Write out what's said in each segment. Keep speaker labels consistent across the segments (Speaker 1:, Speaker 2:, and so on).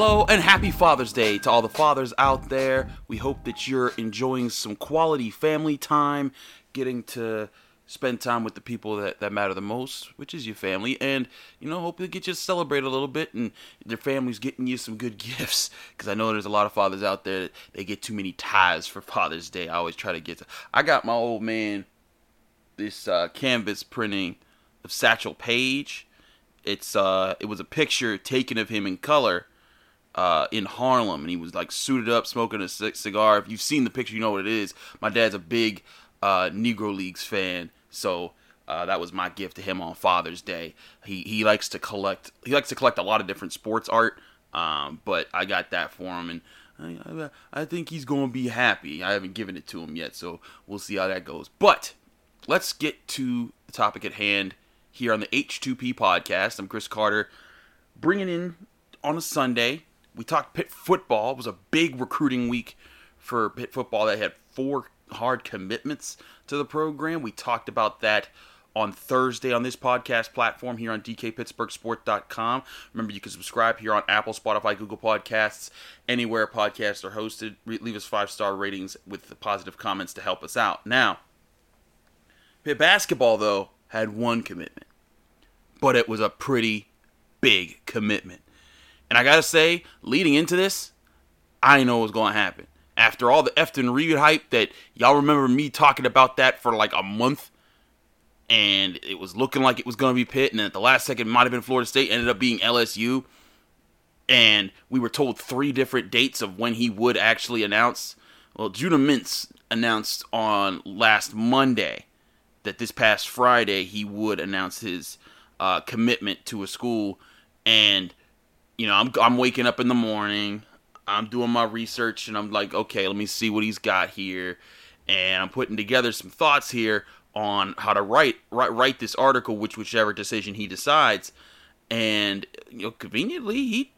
Speaker 1: Hello and happy Father's Day to all the fathers out there. We hope that you're enjoying some quality family time, getting to spend time with the people that, that matter the most, which is your family, and you know, hopefully get you to celebrate a little bit and your family's getting you some good gifts. Because I know there's a lot of fathers out there that they get too many ties for Father's Day. I always try to get to. I got my old man this uh, canvas printing of Satchel Paige. It's uh, it was a picture taken of him in color uh, in Harlem, and he was like suited up, smoking a c- cigar. If you've seen the picture, you know what it is. My dad's a big uh, Negro Leagues fan, so uh, that was my gift to him on Father's Day. He he likes to collect. He likes to collect a lot of different sports art, um, but I got that for him, and I, I, I think he's gonna be happy. I haven't given it to him yet, so we'll see how that goes. But let's get to the topic at hand here on the H2P podcast. I'm Chris Carter, bringing in on a Sunday. We talked Pitt football. It was a big recruiting week for Pitt football. They had four hard commitments to the program. We talked about that on Thursday on this podcast platform here on DKPittsburghSport.com. Remember, you can subscribe here on Apple, Spotify, Google Podcasts, anywhere podcasts are hosted. Leave us five star ratings with the positive comments to help us out. Now, Pitt basketball, though, had one commitment, but it was a pretty big commitment. And I gotta say, leading into this, I know what was gonna happen. After all the Efton Reid hype that y'all remember me talking about that for like a month, and it was looking like it was gonna be Pitt, and at the last second might have been Florida State, ended up being LSU. And we were told three different dates of when he would actually announce. Well, Judah Mintz announced on last Monday that this past Friday he would announce his uh, commitment to a school, and you know I'm I'm waking up in the morning, I'm doing my research, and I'm like, okay, let me see what he's got here, and I'm putting together some thoughts here on how to write write, write this article, which whichever decision he decides, and you know conveniently he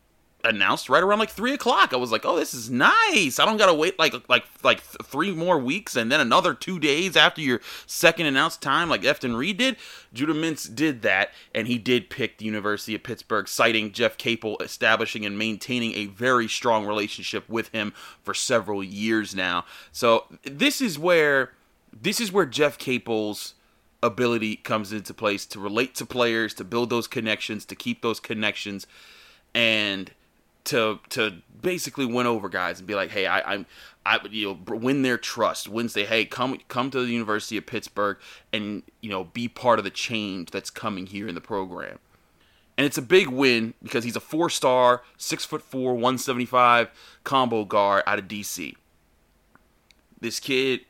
Speaker 1: announced right around like three o'clock. I was like, "Oh, this is nice. I don't gotta wait like like like th- three more weeks and then another two days after your second announced time, like Efton Reid did." Judah Mintz did that, and he did pick the University of Pittsburgh, citing Jeff Capel establishing and maintaining a very strong relationship with him for several years now. So this is where this is where Jeff Capel's ability comes into place to relate to players, to build those connections, to keep those connections, and to to basically win over guys and be like, hey, I, I'm I you know win their trust, win say, hey, come come to the University of Pittsburgh and you know be part of the change that's coming here in the program. And it's a big win because he's a four star, six foot four, 175 combo guard out of DC. This kid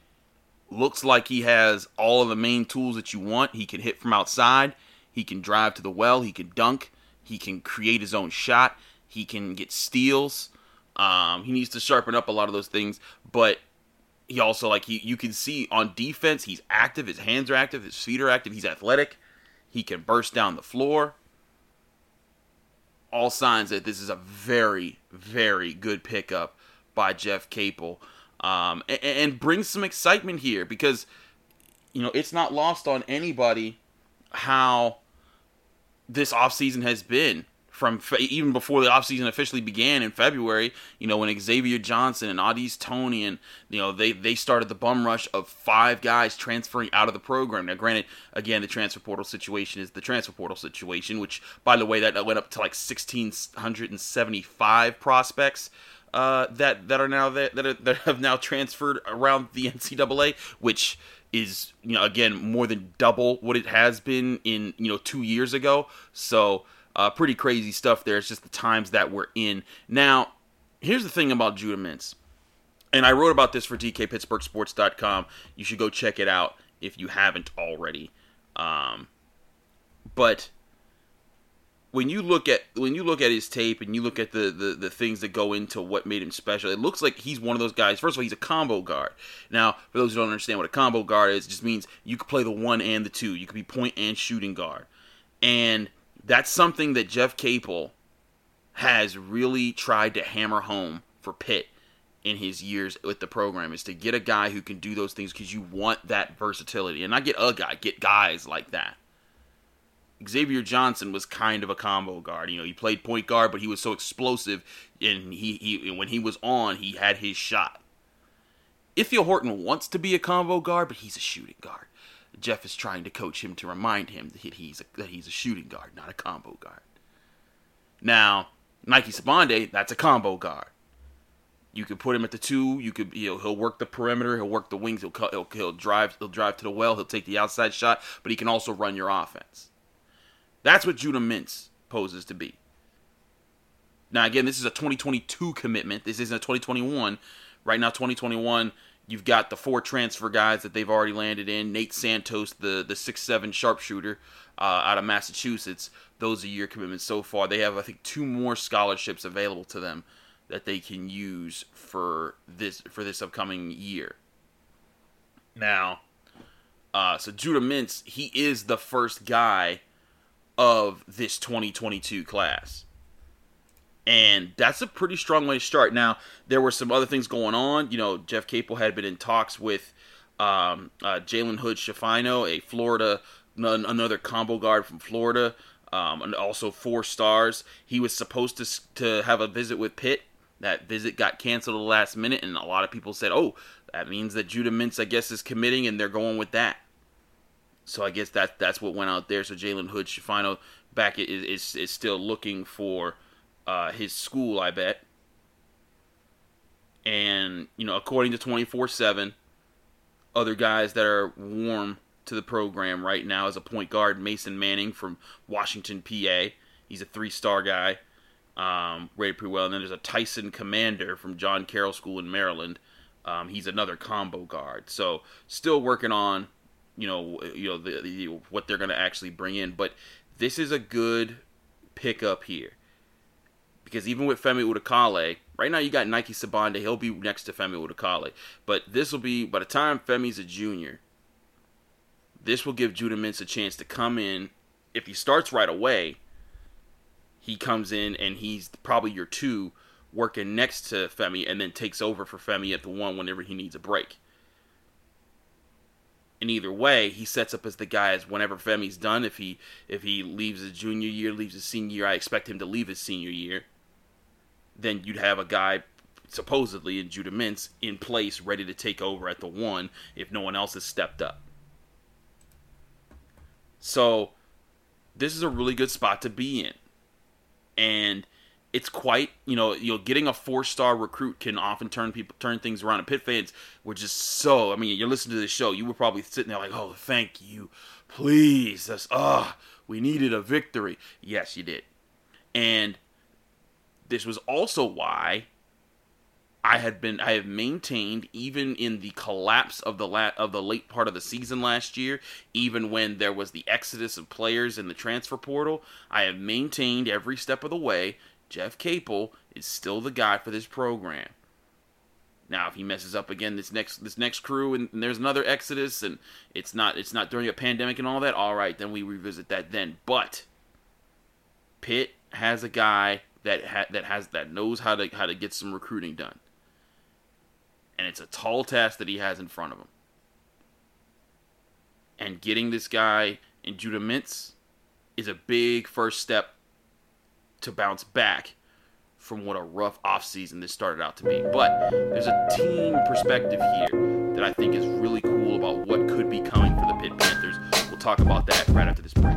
Speaker 1: looks like he has all of the main tools that you want. He can hit from outside, he can drive to the well, he can dunk, he can create his own shot, he can get steals. Um, he needs to sharpen up a lot of those things, but he also like he you can see on defense he's active, his hands are active, his feet are active, he's athletic, he can burst down the floor. All signs that this is a very very good pickup by Jeff Capel, um, and, and brings some excitement here because you know it's not lost on anybody how this offseason has been from fe- even before the offseason officially began in February, you know, when Xavier Johnson and Au'Diese Toney and, you know, they, they started the bum rush of five guys transferring out of the program. Now, granted, again, the transfer portal situation is the transfer portal situation, which, by the way, that went up to like 1,675 prospects. Uh, that that are now that that, are, that have now transferred around the NCAA, which is you know again more than double what it has been in you know two years ago. So uh, pretty crazy stuff there. It's just the times that we're in now. Here's the thing about Judah Mintz, and I wrote about this for DKPittsburghSports.com. You should go check it out if you haven't already. Um, but when you look at when you look at his tape and you look at the, the the things that go into what made him special, it looks like he's one of those guys. First of all, he's a combo guard. Now, for those who don't understand what a combo guard is, it just means you could play the one and the two. You could be point and shooting guard, and that's something that Jeff Capel has really tried to hammer home for Pitt in his years with the program is to get a guy who can do those things because you want that versatility, and not get a guy, get guys like that. Xavier Johnson was kind of a combo guard. You know, he played point guard, but he was so explosive, and he, he when he was on, he had his shot. Ithiel Horton wants to be a combo guard, but he's a shooting guard. Jeff is trying to coach him to remind him that he's a, that he's a shooting guard, not a combo guard. Now, Nike Sibande, that's a combo guard. You could put him at the two. You could he'll work the perimeter. He'll work the wings. He'll, he'll he'll drive. He'll drive to the well. He'll take the outside shot, but he can also run your offense. That's what Judah Mintz poses to be. Now, again, this is a 2022 commitment. This isn't a 2021. Right now, 2021, you've got the four transfer guys that they've already landed in. Nate Santos, the the six seven sharpshooter uh, out of Massachusetts. Those are your commitments so far. They have, I think, two more scholarships available to them that they can use for this for this upcoming year. Now, uh, so Judah Mintz, he is the first guy of this 2022 class. And that's a pretty strong way to start. Now, there were some other things going on. You know, Jeff Capel had been in talks with um, uh, Jalen Hood Schifino, a Florida, another combo guard from Florida, um, and also four stars. He was supposed to to have a visit with Pitt. That visit got canceled at the last minute, and a lot of people said, "Oh, that means that Judah Mintz, I guess, is committing, and they're going with that." So I guess that that's what went out there. So Jalen Hood Schifino back is, is is still looking for uh, his school, I bet. And you know, according to twenty four seven, other guys that are warm to the program right now is a point guard Mason Manning from Washington, PA. He's a three star guy, um, rated pretty well. And then there's a Tyson Commander from John Carroll School in Maryland. Um, he's another combo guard. So still working on you know, you know the, the what they're going to actually bring in. But this is a good pickup here because even with Femi Odukale, right now you got Nike Sibande. He'll be next to Femi Odukale, but this will be by the time Femi's a junior. This will give Judah Mintz a chance to come in. If he starts right away, he comes in and he's probably your two, working next to Femi, and then takes over for Femi at the one whenever he needs a break in either way, he sets up as the guy as whenever Femi's done. If he if he leaves his junior year, leaves his senior year, I expect him to leave his senior year. Then you'd have a guy supposedly in Judah Mintz in place, ready to take over at the one if no one else has stepped up. So this is a really good spot to be in. And it's quite you know you know getting a four star recruit can often turn people turn things around. And Pitt fans were just so I mean you're listening to the show, you were probably sitting there like, oh thank you, please, that's ah oh, we needed a victory. Yes, you did, and this was also why I had been I have maintained even in the collapse of the la- of the late part of the season last year, even when there was the exodus of players in the transfer portal, I have maintained every step of the way Jeff Capel is still the guy for this program. Now, if he messes up again this next this next crew and, and, there's another exodus and it's not it's not during a pandemic and all that, all right, then we revisit that then. But Pitt has a guy that ha- that has that knows how to how to get some recruiting done, and it's a tall task that he has in front of him. And getting this guy in Judah Mintz is a big first step to bounce back from what a rough offseason this started out to be. But there's a team perspective here that I think is really cool about what could be coming for the Pitt Panthers. We'll talk about that right after this break.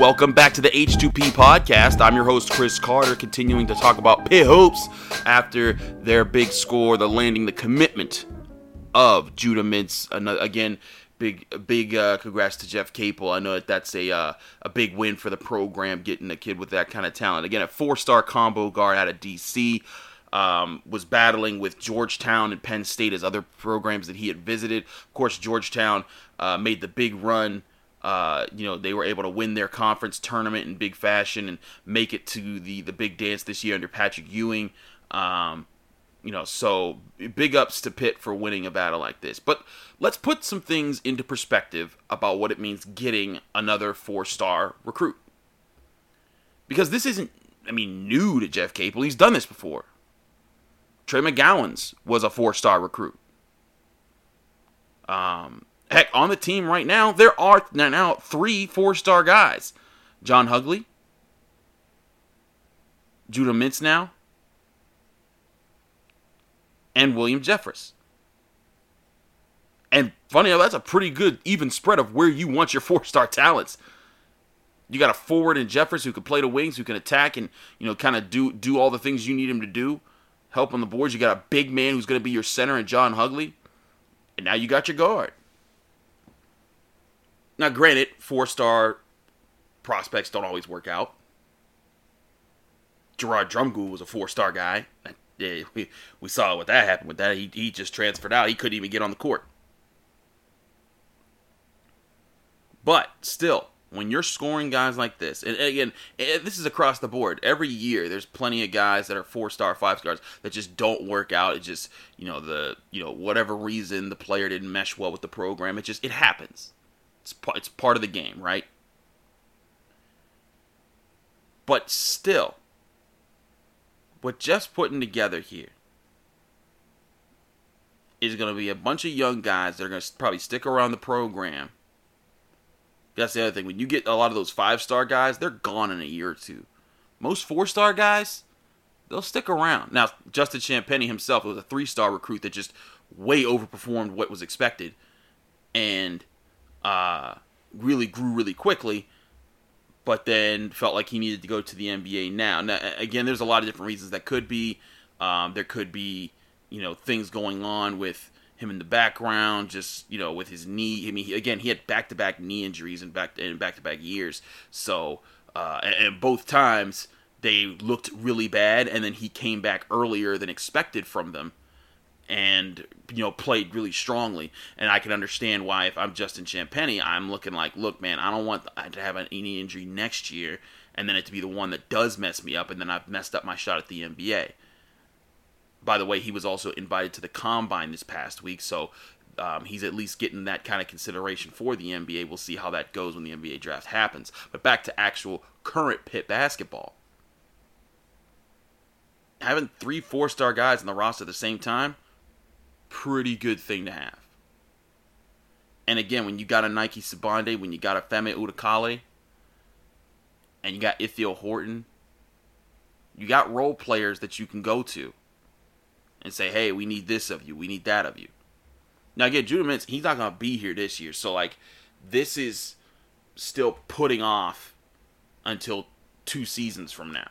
Speaker 1: Welcome back to the H2P podcast. I'm your host, Chris Carter, continuing to talk about Pitt Hopes after their big score, the landing, the commitment of Judah Mintz. Again, big, big uh, congrats to Jeff Capel. I know that that's a uh, a big win for the program, getting a kid with that kind of talent. Again, a four star combo guard out of DC. Um, was battling with Georgetown and Penn State as other programs that he had visited. Of course, Georgetown uh, made the big run uh, you know, they were able to win their conference tournament in big fashion and make it to the the big dance this year under Patrick Ewing. Um, you know, so big ups to Pitt for winning a battle like this. But let's put some things into perspective about what it means getting another four star recruit. Because this isn't, I mean, new to Jeff Capel. He's done this before. Trey McGowens was a four star recruit. Um, heck, on the team right now, there are now three four star guys John Hugley, Judah Mintz now, and William Jeffress. And funny enough, that's a pretty good even spread of where you want your four star talents. You got a forward in Jeffress who can play the wings, who can attack and you know kind of do do all the things you need him to do, help on the boards. You got a big man who's going to be your center in John Hugley, and now you got your guard. Now, granted, four star prospects don't always work out. Gerard Drumgoole was a four star guy. Yeah, we, we saw what that happened with that. He, he just transferred out. He couldn't even get on the court. But still, when you're scoring guys like this, and again, this is across the board. Every year, there's plenty of guys that are four star, five stars that just don't work out. It just, you know, the, you know, whatever reason the player didn't mesh well with the program. It just, it happens. It's pa- it's part of the game, right? But still, what Jeff's putting together here is going to be a bunch of young guys that are going to probably stick around the program. That's the other thing. When you get a lot of those five star guys, they're gone in a year or two. Most four star guys, they'll stick around. Now, Justin Champagnie himself was a three star recruit that just way overperformed what was expected and uh, really grew really quickly, but then felt like he needed to go to the NBA now. Now, again, there's a lot of different reasons that could be. Um, there could be, you know, things going on with him in the background, just you know, with his knee. I mean, he, again, he had back-to-back knee injuries in back in back-to-back years. So, uh, and, and both times they looked really bad, and then he came back earlier than expected from them, and you know, played really strongly. And I can understand why, if I'm Justin Champagnie, I'm looking like, look, man, I don't want to have an injury next year, and then it to be the one that does mess me up, and then I've messed up my shot at the NBA by the way, he was also invited to the combine this past week, so um, he's at least getting that kind of consideration for the NBA. We'll see how that goes when the NBA draft happens. But back to actual current Pitt basketball. Having three four star guys in the roster at the same time, pretty good thing to have. And again, when you got a Nike Sibande, when you got a Femi Odukale, and you got Ithiel Horton, you got role players that you can go to and say, hey, we need this of you, we need that of you. Now again, Judah Mintz, he's not gonna be here this year, so like this is still putting off until two seasons from now.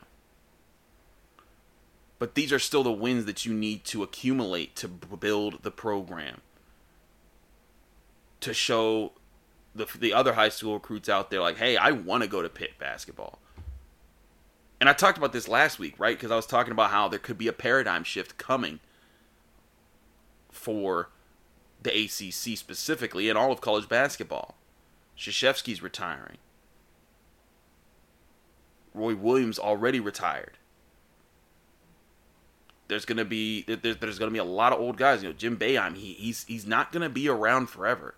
Speaker 1: But these are still the wins that you need to accumulate to build the program. To show the the other high school recruits out there like, "Hey, I want to go to Pitt basketball." And I talked about this last week, right? Because I was talking about how there could be a paradigm shift coming for the ACC specifically and all of college basketball. Krzyzewski's retiring. Roy Williams already retired. There's gonna be there's, there's gonna be a lot of old guys. You know, Jim Boeheim, he, he's he's not gonna be around forever.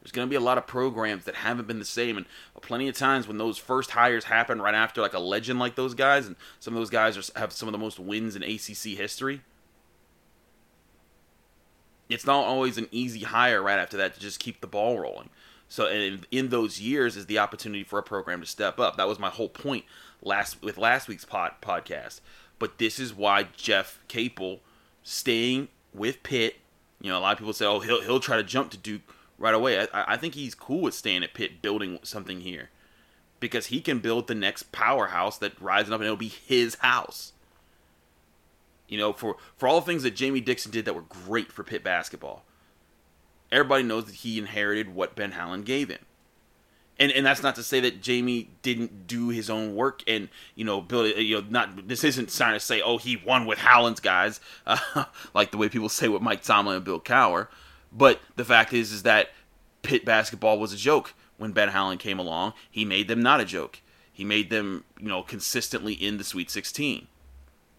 Speaker 1: There's gonna be a lot of programs that haven't been the same, and plenty of times when those first hires happen right after like a legend like those guys, and some of those guys are, have some of the most wins in ACC history. It's not always an easy hire right after that to just keep the ball rolling. So in, in those years is the opportunity for a program to step up. That was my whole point last with last week's pod, podcast. But this is why Jeff Capel staying with Pitt. You know, a lot of people say, "Oh, he'll he'll try to jump to Duke right away." I, I think he's cool with staying at Pitt, building something here, because he can build the next powerhouse that rising up, and it'll be his house. You know, for for all the things that Jamie Dixon did that were great for Pitt basketball everybody knows that he inherited what Ben Howland gave him. And and that's not to say that Jamie didn't do his own work and you know build you know not this isn't trying to say oh he won with Howland's guys uh, like the way people say with Mike Tomlin and Bill Cowher, but the fact is is that Pitt basketball was a joke when Ben Howland came along. He made them not a joke. He made them you know consistently in the Sweet 16.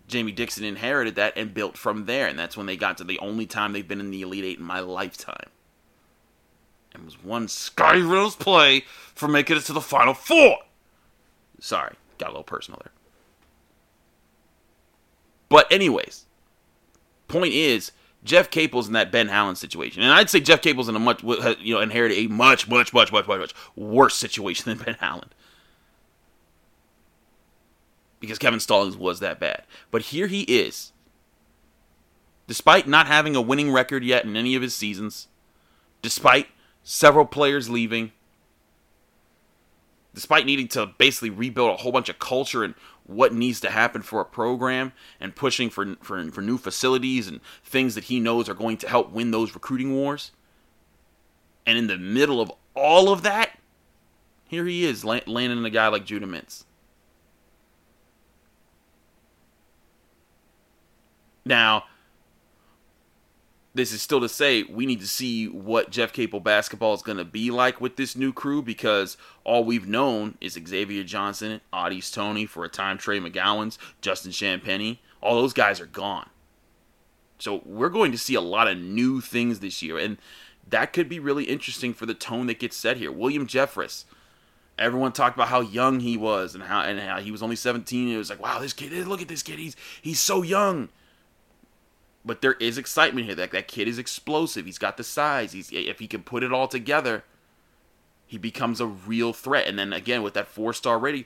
Speaker 1: Jamie Dixon inherited that and built from there, and that's when they got to the only time they've been in the Elite Eight in my lifetime and was one Skyrills play for making it to the Final Four. Sorry, got a little personal there. But anyways, point is, Jeff Capel's in that Ben Howland situation, and I'd say Jeff Capel's in a much, you know, inherited a much, much, much, much, much, much worse situation than Ben Howland. Because Kevin Stallings was that bad. But here he is. Despite not having a winning record yet in any of his seasons, despite several players leaving, despite needing to basically rebuild a whole bunch of culture and what needs to happen for a program and pushing for, for, for new facilities and things that he knows are going to help win those recruiting wars. And in the middle of all of that, here he is landing a guy like Judah Mintz. Now, this is still to say we need to see what Jeff Capel basketball is going to be like with this new crew because all we've known is Xavier Johnson, Au'Diese Toney for a time Trey McGowens, Justin Champagnie. All those guys are gone. So we're going to see a lot of new things this year, and that could be really interesting for the tone that gets set here. William Jeffress. Everyone talked about how young he was and how and how he was only 17. It was like, wow, this kid, look at this kid. He's he's so young but there is excitement here. That that kid is explosive. He's got the size. He's if he can put it all together, he becomes a real threat. And then again with that four star rating,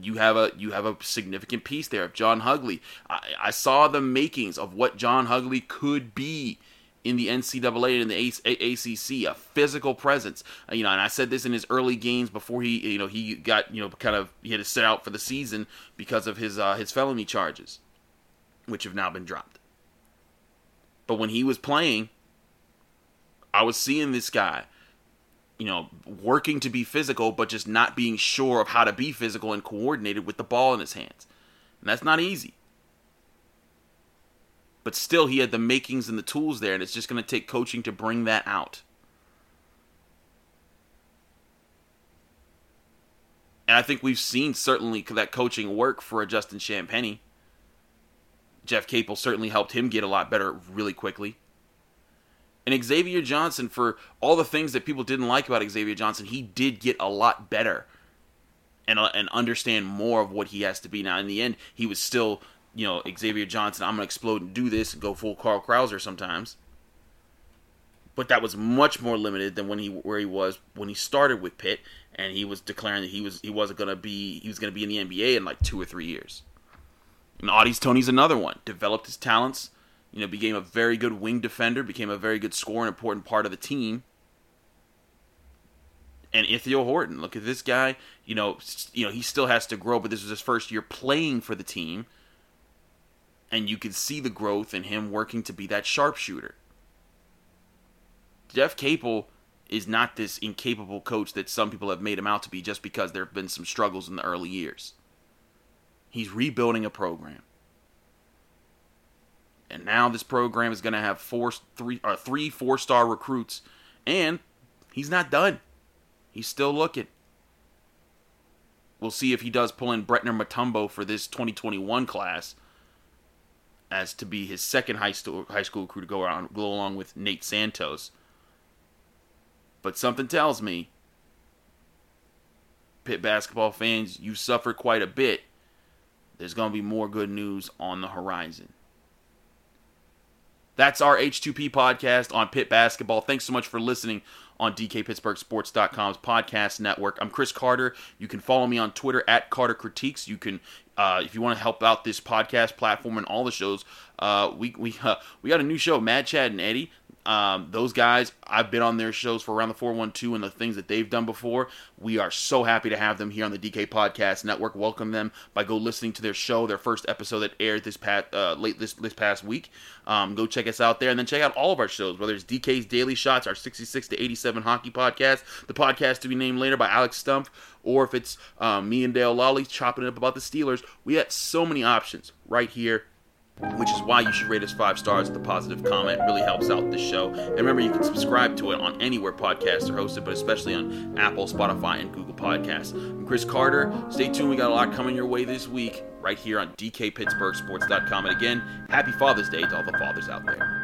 Speaker 1: you have a you have a significant piece there of John Hugley. I, I saw the makings of what John Hugley could be in the NCAA and in the ACC, a physical presence. Uh, you know, and I said this in his early games before he, you know, he got, you know, kind of he had to sit out for the season because of his uh, his felony charges, which have now been dropped. But when he was playing, I was seeing this guy, you know, working to be physical, but just not being sure of how to be physical and coordinated with the ball in his hands. And that's not easy. But still, he had the makings and the tools there, and it's just going to take coaching to bring that out. And I think we've seen certainly that coaching work for a Justin Champagnie. Jeff Capel certainly helped him get a lot better really quickly. And Xavier Johnson, for all the things that people didn't like about Xavier Johnson, he did get a lot better and uh, and understand more of what he has to be. Now, in the end, he was still, you know, Xavier Johnson. I'm gonna explode and do this and go full Carl Krauser sometimes. But that was much more limited than when he where he was when he started with Pitt, and he was declaring that he was he wasn't gonna be he was gonna be in the NBA in like two or three years. And Au'Diese Toney's another one. Developed his talents, you know, became a very good wing defender, became a very good scorer, an important part of the team. And Ithiel Horton, look at this guy. You know, you know he still has to grow, but this was his first year playing for the team. And you can see the growth in him working to be that sharpshooter. Jeff Capel is not this incapable coach that some people have made him out to be just because there have been some struggles in the early years. He's rebuilding a program. And now this program is going to have four, three, or three four-star recruits, and he's not done. He's still looking. We'll see if he does pull in Bretner Matumbo for this 2021 class as to be his second high school high school crew to go around go along with Nate Santos. But something tells me Pitt basketball fans, you suffered quite a bit. There's going to be more good news on the horizon. That's our H2P podcast on Pitt basketball. Thanks so much for listening on DKPittsburghSports.com's podcast network. I'm Chris Carter. You can follow me on Twitter at Carter Critiques. You can, uh, if you want to help out this podcast platform and all the shows, uh, we we uh, we got a new show, Mad Chad and Eddie. Um, those guys, I've been on their shows for around the 412 and the things that they've done before. We are so happy to have them here on the DK Podcast Network. Welcome them by go listening to their show, their first episode that aired this past uh, late this this past week. Um, go check us out there, and then check out all of our shows, whether it's DK's Daily Shots, our 66 to 87 hockey podcast, the podcast to be named later by Alex Stumpf, or if it's um, me and Dale Lolley chopping it up about the Steelers. We have so many options right here which is why you should rate us five stars with a positive comment. It really helps out the show. And remember, you can subscribe to it on anywhere podcasts are hosted, but especially on Apple, Spotify, and Google Podcasts. I'm Chris Carter. Stay tuned. We got a lot coming your way this week right here on DKPittsburghSports.com. And again, happy Father's Day to all the fathers out there.